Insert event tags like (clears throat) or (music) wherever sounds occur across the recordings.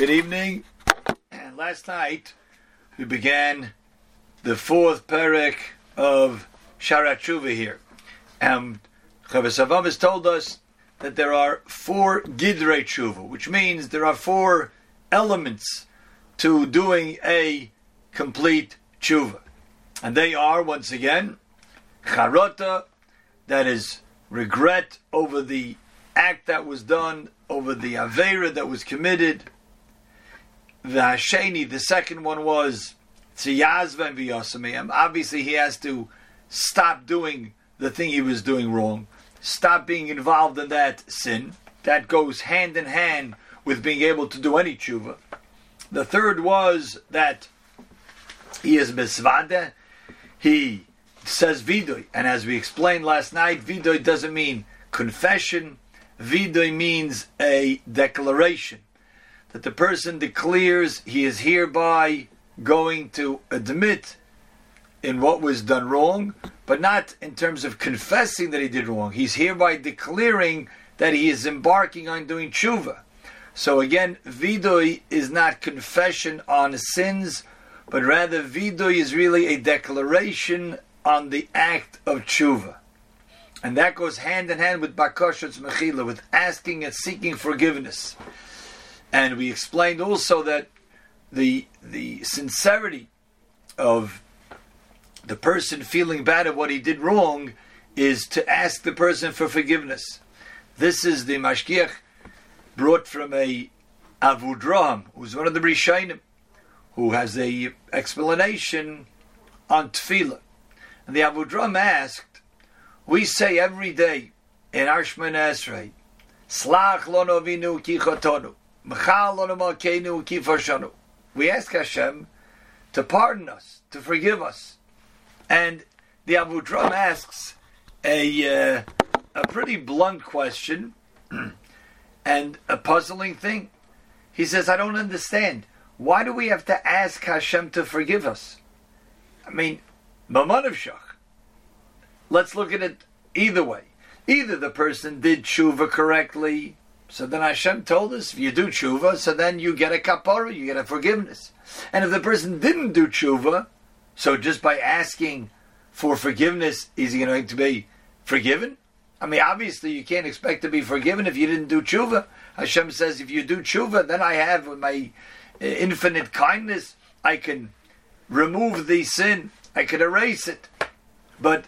Good evening. And last night we began the fourth parak of Shaarei Tshuva here. And Chavis has told us that there are four Gidrei Tshuva, which means there are four elements to doing a complete Tshuva. And they are, once again, Charota, that is regret over the act that was done, over the Avera that was committed. The Hasheni, the second one was Tziyazva and V'yosamiyam. Obviously, he has to stop doing the thing he was doing wrong, stop being involved in that sin. That goes hand in hand with being able to do any tshuva. The third was that he is misvade. He says vidoy, and as we explained last night, vidoy doesn't mean confession. Vidoy means a declaration that the person declares he is hereby going to admit in what was done wrong, but not in terms of confessing that he did wrong. He's hereby declaring that he is embarking on doing tshuva. So again, vidoy is not confession on sins, but rather vidoy is really a declaration on the act of tshuva. And that goes hand in hand with bakoshat's mechila, with asking and seeking forgiveness. And we explained also that the the sincerity of the person feeling bad at what he did wrong is to ask the person for forgiveness. This is the mashgiach brought from a Avudraham, who's one of the Rishonim, who has a explanation on tefillah. And the Avudraham asked, we say every day in our Shemana Esrei, Slach lono vinu ki We ask Hashem to pardon us, to forgive us. And the Abu Avudraham asks a, uh, a pretty blunt question (clears throat) and a puzzling thing. He says, I don't understand. Why do we have to ask Hashem to forgive us? I mean, Mamanavshach. Let's look at it either way. Either the person did tshuva correctly, so then Hashem told us, if you do tshuva, so then you get a kapara, you get a forgiveness. And if the person didn't do tshuva, so just by asking for forgiveness, is he going to be forgiven? I mean, obviously, you can't expect to be forgiven if you didn't do tshuva. Hashem says, if you do tshuva, then I have, with my uh, infinite kindness, I can remove the sin, I can erase it. But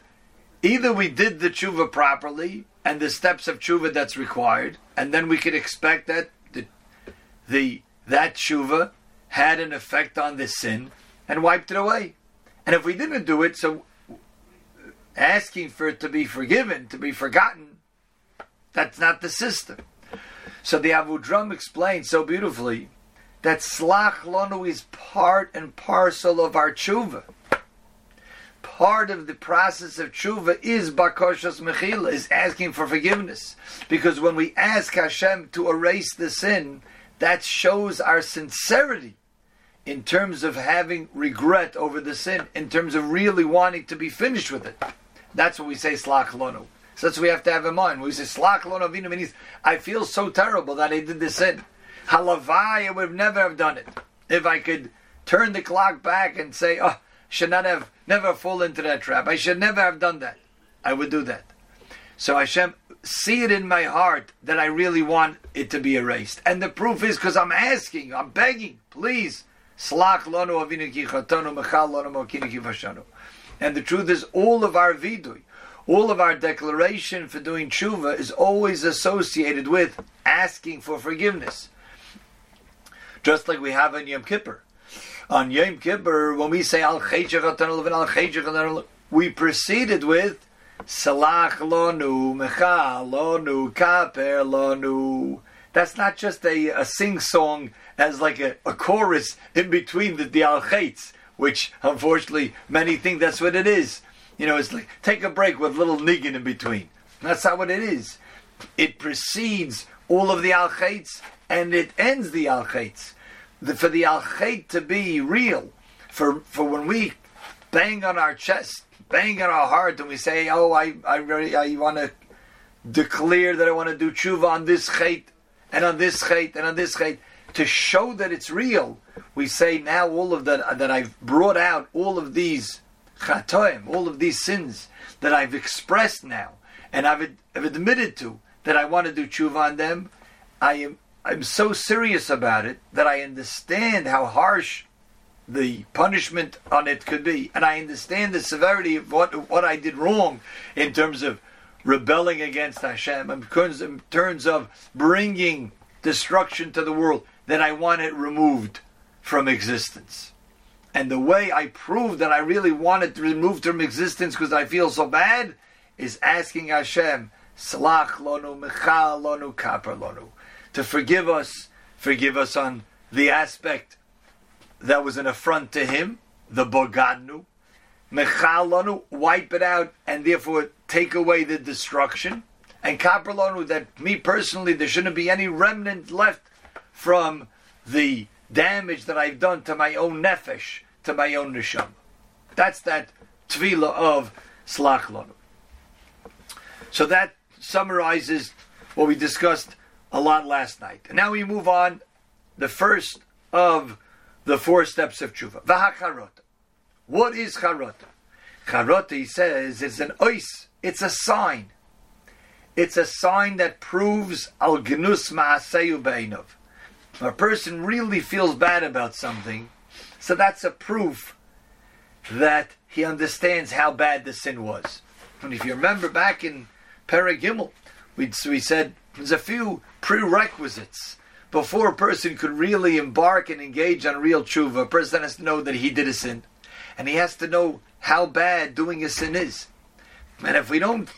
either we did the tshuva properly and the steps of tshuva that's required, and then we could expect that the, the that tshuva had an effect on the sin and wiped it away. And if we didn't do it, so asking for it to be forgiven, to be forgotten, that's not the system. So the Avudraham explains so beautifully that Slach Lonu is part and parcel of our tshuva. Part of the process of tshuva is bakoshas mechila, is asking for forgiveness. Because when we ask Hashem to erase the sin, that shows our sincerity in terms of having regret over the sin, in terms of really wanting to be finished with it. That's what we say slach lonu. So that's what we have to have in mind. When we say slach lonu avinu means I feel so terrible that I did this sin. Halavai, I would never have done it. If I could turn the clock back and say, oh, should not have never fall into that trap. I should never have done that. I would do that. So Hashem, see it in my heart that I really want it to be erased. And the proof is because I'm asking, I'm begging, please, And the truth is, all of our vidui, all of our declaration for doing tshuva is always associated with asking for forgiveness. Just like we have on Yom Kippur. On Yom Kippur, when we say Al Al we proceeded with Salach Lonu, Mechal Lonu, Kaper Lonu. That's not just a, a sing song as like a, a, chorus in between the, the Al which unfortunately many think that's what it is. You know, it's like take a break with little niggin in between. That's not what it is. It precedes all of the al and it ends the al For the al to be real, for for when we bang on our chest, bang on our heart, and we say, "Oh, I I really I want to declare that I want to do tshuva on this chait and on this chait and on this chait," to show that it's real, we say now all of that that I've brought out all of these chatoim, all of these sins that I've expressed now, and I've, I've admitted to that I want to do tshuva on them. I am I'm so serious about it that I understand how harsh the punishment on it could be, and I understand the severity of what what I did wrong in terms of rebelling against Hashem, in terms, in terms of bringing destruction to the world, that I want it removed from existence. And the way I prove that I really want it removed from existence because I feel so bad is asking Hashem, Slach lonu, lonu, lonu, to forgive us, forgive us on the aspect that was an affront to Him, the Bogadnu, Mechal lonu, wipe it out, and therefore take away the destruction, and Kapar that me personally, there shouldn't be any remnant left from the damage that I've done to my own nefesh, to my own neshama. That's that tefillah of slach lanu. So that summarizes what we discussed a lot last night. And now we move on. The first of the four steps of tshuva. V'hacharota. What is charota? Charota, he says, is an ois. It's a sign. It's a sign that proves al gnus ma'aseyu be'inov a person really feels bad about something, so that's a proof that he understands how bad the sin was. And if you remember back in Paragimel, we, we said there's a few prerequisites before a person could really embark and engage on real tshuva. A person has to know that he did a sin, and he has to know how bad doing a sin is. And if we don't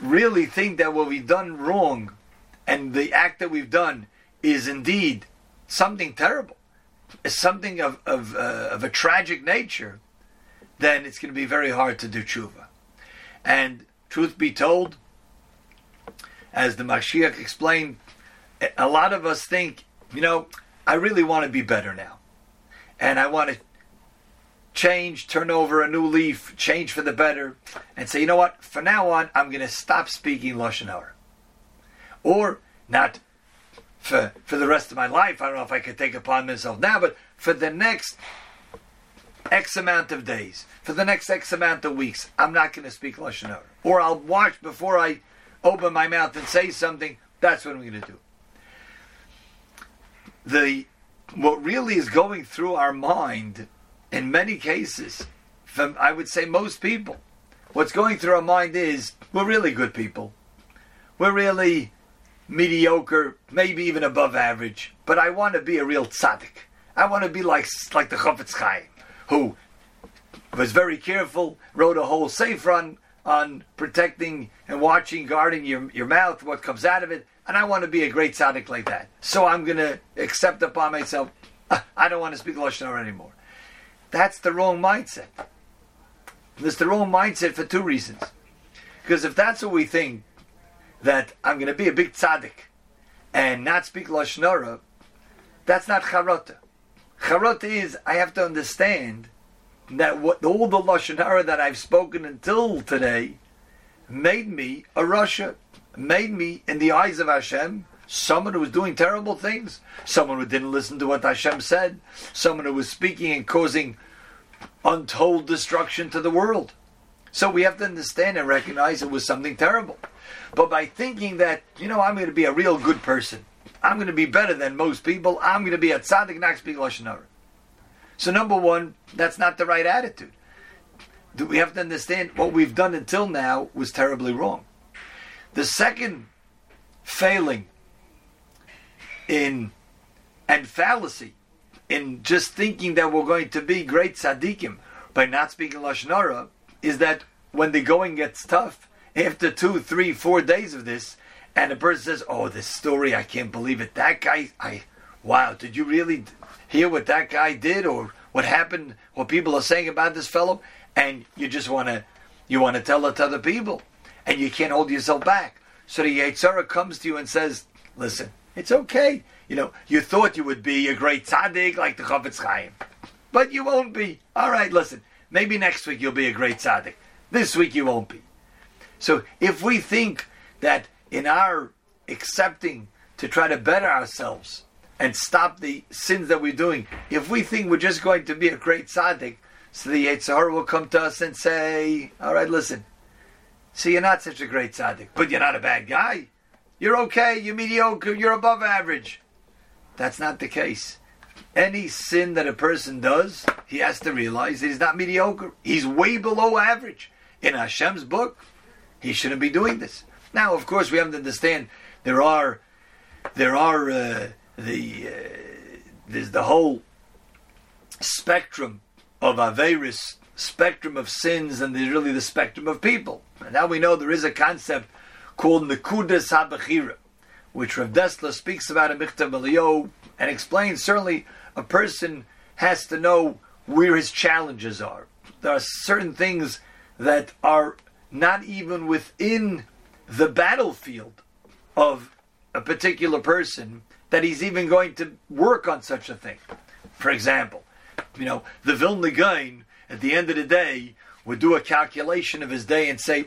really think that what we've done wrong and the act that we've done is indeed something terrible, is something of, of, uh, of a tragic nature, then it's going to be very hard to do tshuva. And truth be told, as the Mashgiach explained, a lot of us think, you know, I really want to be better now. And I want to change, turn over a new leaf, change for the better, and say, you know what, from now on, I'm going to stop speaking Lashon Hara. Or not for, for the rest of my life. I don't know if I could take upon myself now, but for the next X amount of days, for the next X amount of weeks, I'm not going to speak Lashon Hara. Or I'll watch before I open my mouth and say something. That's what I'm going to do. The what really is going through our mind in many cases, from I would say most people, what's going through our mind is we're really good people. We're really mediocre, maybe even above average, but I want to be a real tzaddik. I want to be like like the Chofetz Chaim, who was very careful, wrote a whole sefer on, on protecting and watching, guarding your, your mouth, what comes out of it, and I want to be a great tzaddik like that. So I'm going to accept upon myself, ah, I don't want to speak Lashon Hara anymore. That's the wrong mindset. It's the wrong mindset for two reasons. Because if that's what we think, that I'm going to be a big tzaddik and not speak lashon hara, that's not charota. Charota is I have to understand that what all the lashon hara that I've spoken until today made me a rasha, made me in the eyes of Hashem someone who was doing terrible things, someone who didn't listen to what Hashem said, someone who was speaking and causing untold destruction to the world. So we have to understand and recognize it was something terrible. But by thinking that, you know, I'm going to be a real good person, I'm going to be better than most people, I'm going to be a tzaddik, not speak Lashon So number one, that's not the right attitude. We have to understand what we've done until now was terribly wrong. The second failing in and fallacy in just thinking that we're going to be great tzaddikim by not speaking lashon is that when the going gets tough, after two, three, four days of this, and a person says, "Oh, this story, I can't believe it. That guy, I, wow, did you really hear what that guy did, or what happened? What people are saying about this fellow?" And you just want to, you want to tell it to other people, and you can't hold yourself back. So the Yetzer Hara comes to you and says, "Listen, it's okay. You know, you thought you would be a great tzaddik like the Chofetz Chaim, but you won't be. All right, listen. Maybe next week you'll be a great tzaddik. This week you won't be." So if we think that in our accepting to try to better ourselves, and stop the sins that we're doing, if we think we're just going to be a great tzaddik, so the Yitzhar will come to us and say, all right, listen, see, you're not such a great tzaddik, but you're not a bad guy. You're okay, you're mediocre, you're above average. That's not the case. Any sin that a person does, he has to realize that he's not mediocre. He's way below average. In Hashem's book, he shouldn't be doing this. Now, of course, we have to understand there are there are uh, the uh, there's the whole spectrum of Averis, spectrum of sins, and there's really the spectrum of people. And now we know there is a concept called Nekudas HaBechira, which Rav Dessler speaks about in Michtav MeEliyahu and explains certainly a person has to know where his challenges are. There are certain things that are not even within the battlefield of a particular person that he's even going to work on such a thing. For example, you know, the Vilna Gaon, at the end of the day, would do a calculation of his day and say,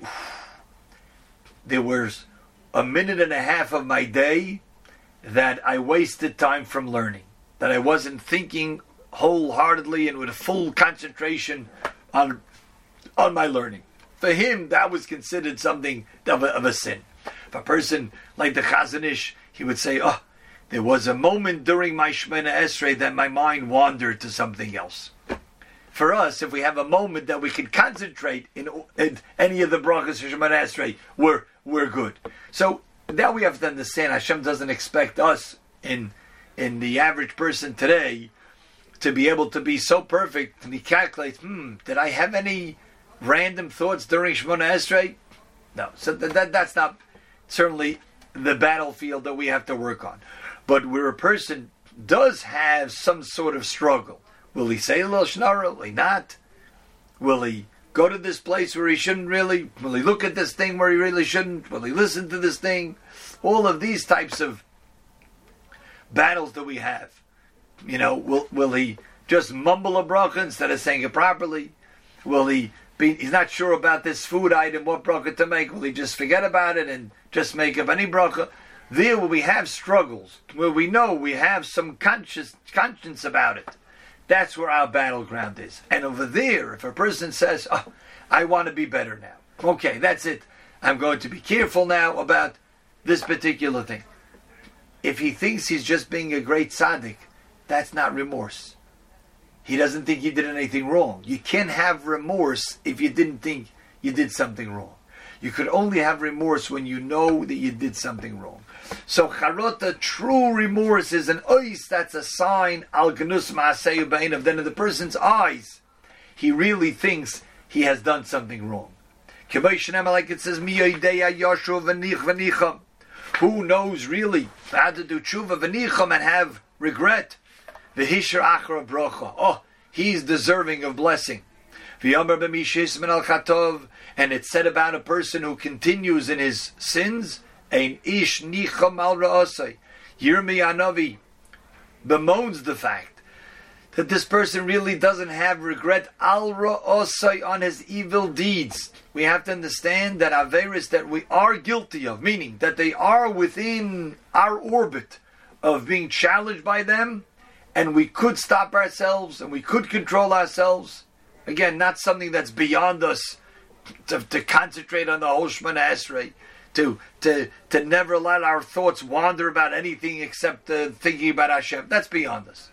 there was a minute and a half of my day that I wasted time from learning, that I wasn't thinking wholeheartedly and with a full concentration on on my learning. For him, that was considered something of a, of a sin. If a person like the Chazon Ish, he would say, "Oh, there was a moment during my Shemana Esrei that my mind wandered to something else. For us, if we have a moment that we can concentrate in, in any of the brachas of Shemana Esrei, we're, we're good. So now we have to understand Hashem doesn't expect us in in the average person today to be able to be so perfect and he calculates, hmm, did I have any random thoughts during Shemona Esrei? No. So that, that, that's not certainly the battlefield that we have to work on. But where a person does have some sort of struggle, will he say a little Shnara? Will he not? Will he go to this place where he shouldn't really? Will he look at this thing where he really shouldn't? Will he listen to this thing? All of these types of battles that we have. You know, will will he just mumble a bracha instead of saying it properly? Will he be? He's not sure about this food item, what bracha to make. Will he just forget about it and just make up any bracha? There, where we have struggles, where we know we have some conscious conscience about it, that's where our battleground is. And over there, if a person says, "Oh, I want to be better now," okay, that's it. I'm going to be careful now about this particular thing. If he thinks he's just being a great tzaddik, that's not remorse. He doesn't think he did anything wrong. You can't have remorse if you didn't think you did something wrong. You could only have remorse when you know that you did something wrong. So charota, true remorse is an ois. That's a sign al gnus of then in the person's eyes, he really thinks he has done something wrong. Like it says, who knows really how to do tshuva v'nicham and have regret? V'hisher achra brocha. Oh, he's deserving of blessing. And it's said about a person who continues in his sins, ein ish nicham al ra'asai. Yirmi Anavi bemoans the fact that this person really doesn't have regret al ra'asai on his evil deeds. We have to understand that averis that we are guilty of, meaning that they are within our orbit of being challenged by them, and we could stop ourselves and we could control ourselves. Again, not something that's beyond us to, to concentrate on the whole to, to, to never let our thoughts wander about anything except uh, thinking about Hashem. That's beyond us.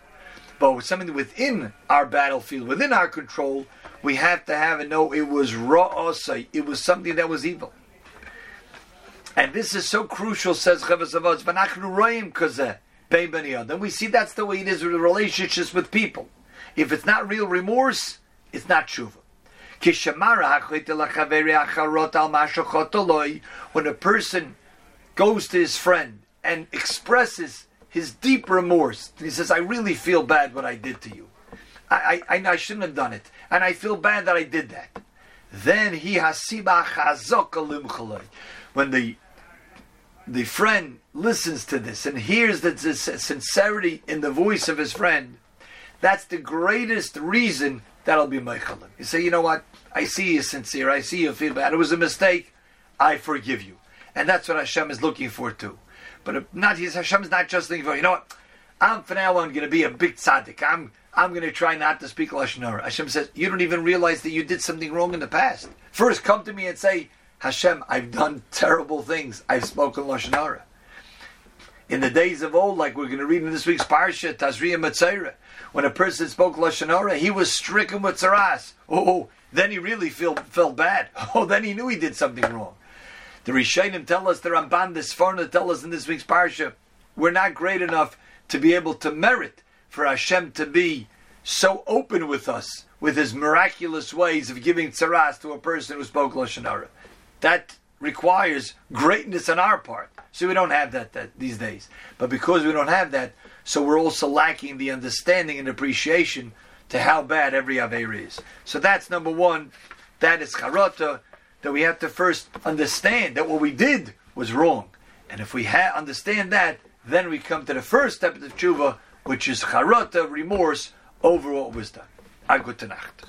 But with something within our battlefield, within our control, we have to have and know it was raw ra'asai. It was something that was evil. And this is so crucial, says Chavos Avos, then we see that's the way it is with relationships with people. If it's not real remorse, it's not tshuva. When a person goes to his friend and expresses his deep remorse, he says, I really feel bad what I did to you. I, I, I shouldn't have done it. And I feel bad that I did that. Then he hasiba When the the friend listens to this and hears the sincerity in the voice of his friend, that's the greatest reason that'll be Meichalim. You say, you know what? I see you sincere. I see you feel bad. It was a mistake. I forgive you. And that's what Hashem is looking for too. But not Hashem is not just looking for, you know what? I'm from now on going to be a big tzaddik. I'm I'm going to try not to speak lashon. Hashem says, you don't even realize that you did something wrong in the past. First, come to me and say, Hashem, I've done terrible things. I've spoken lashon. In the days of old, like we're going to read in this week's parsha, Tazria Metzora, when a person spoke lashon hara, he was stricken with tzaras. Oh, oh, then he really feel, felt bad. (laughs) Oh, then he knew he did something wrong. The Rishonim tell us, the Ramban, the Sforno tell us in this week's parsha, we're not great enough to be able to merit for Hashem to be so open with us with His miraculous ways of giving tzaras to a person who spoke lashon hara. That requires greatness on our part. So we don't have that, that these days. But because we don't have that, so we're also lacking the understanding and appreciation to how bad every Aveir is. So that's number one. That is charata, that we have to first understand that what we did was wrong. And if we ha- understand that, then we come to the first step of the tshuva, which is charata, remorse over what was done. A gute Nacht.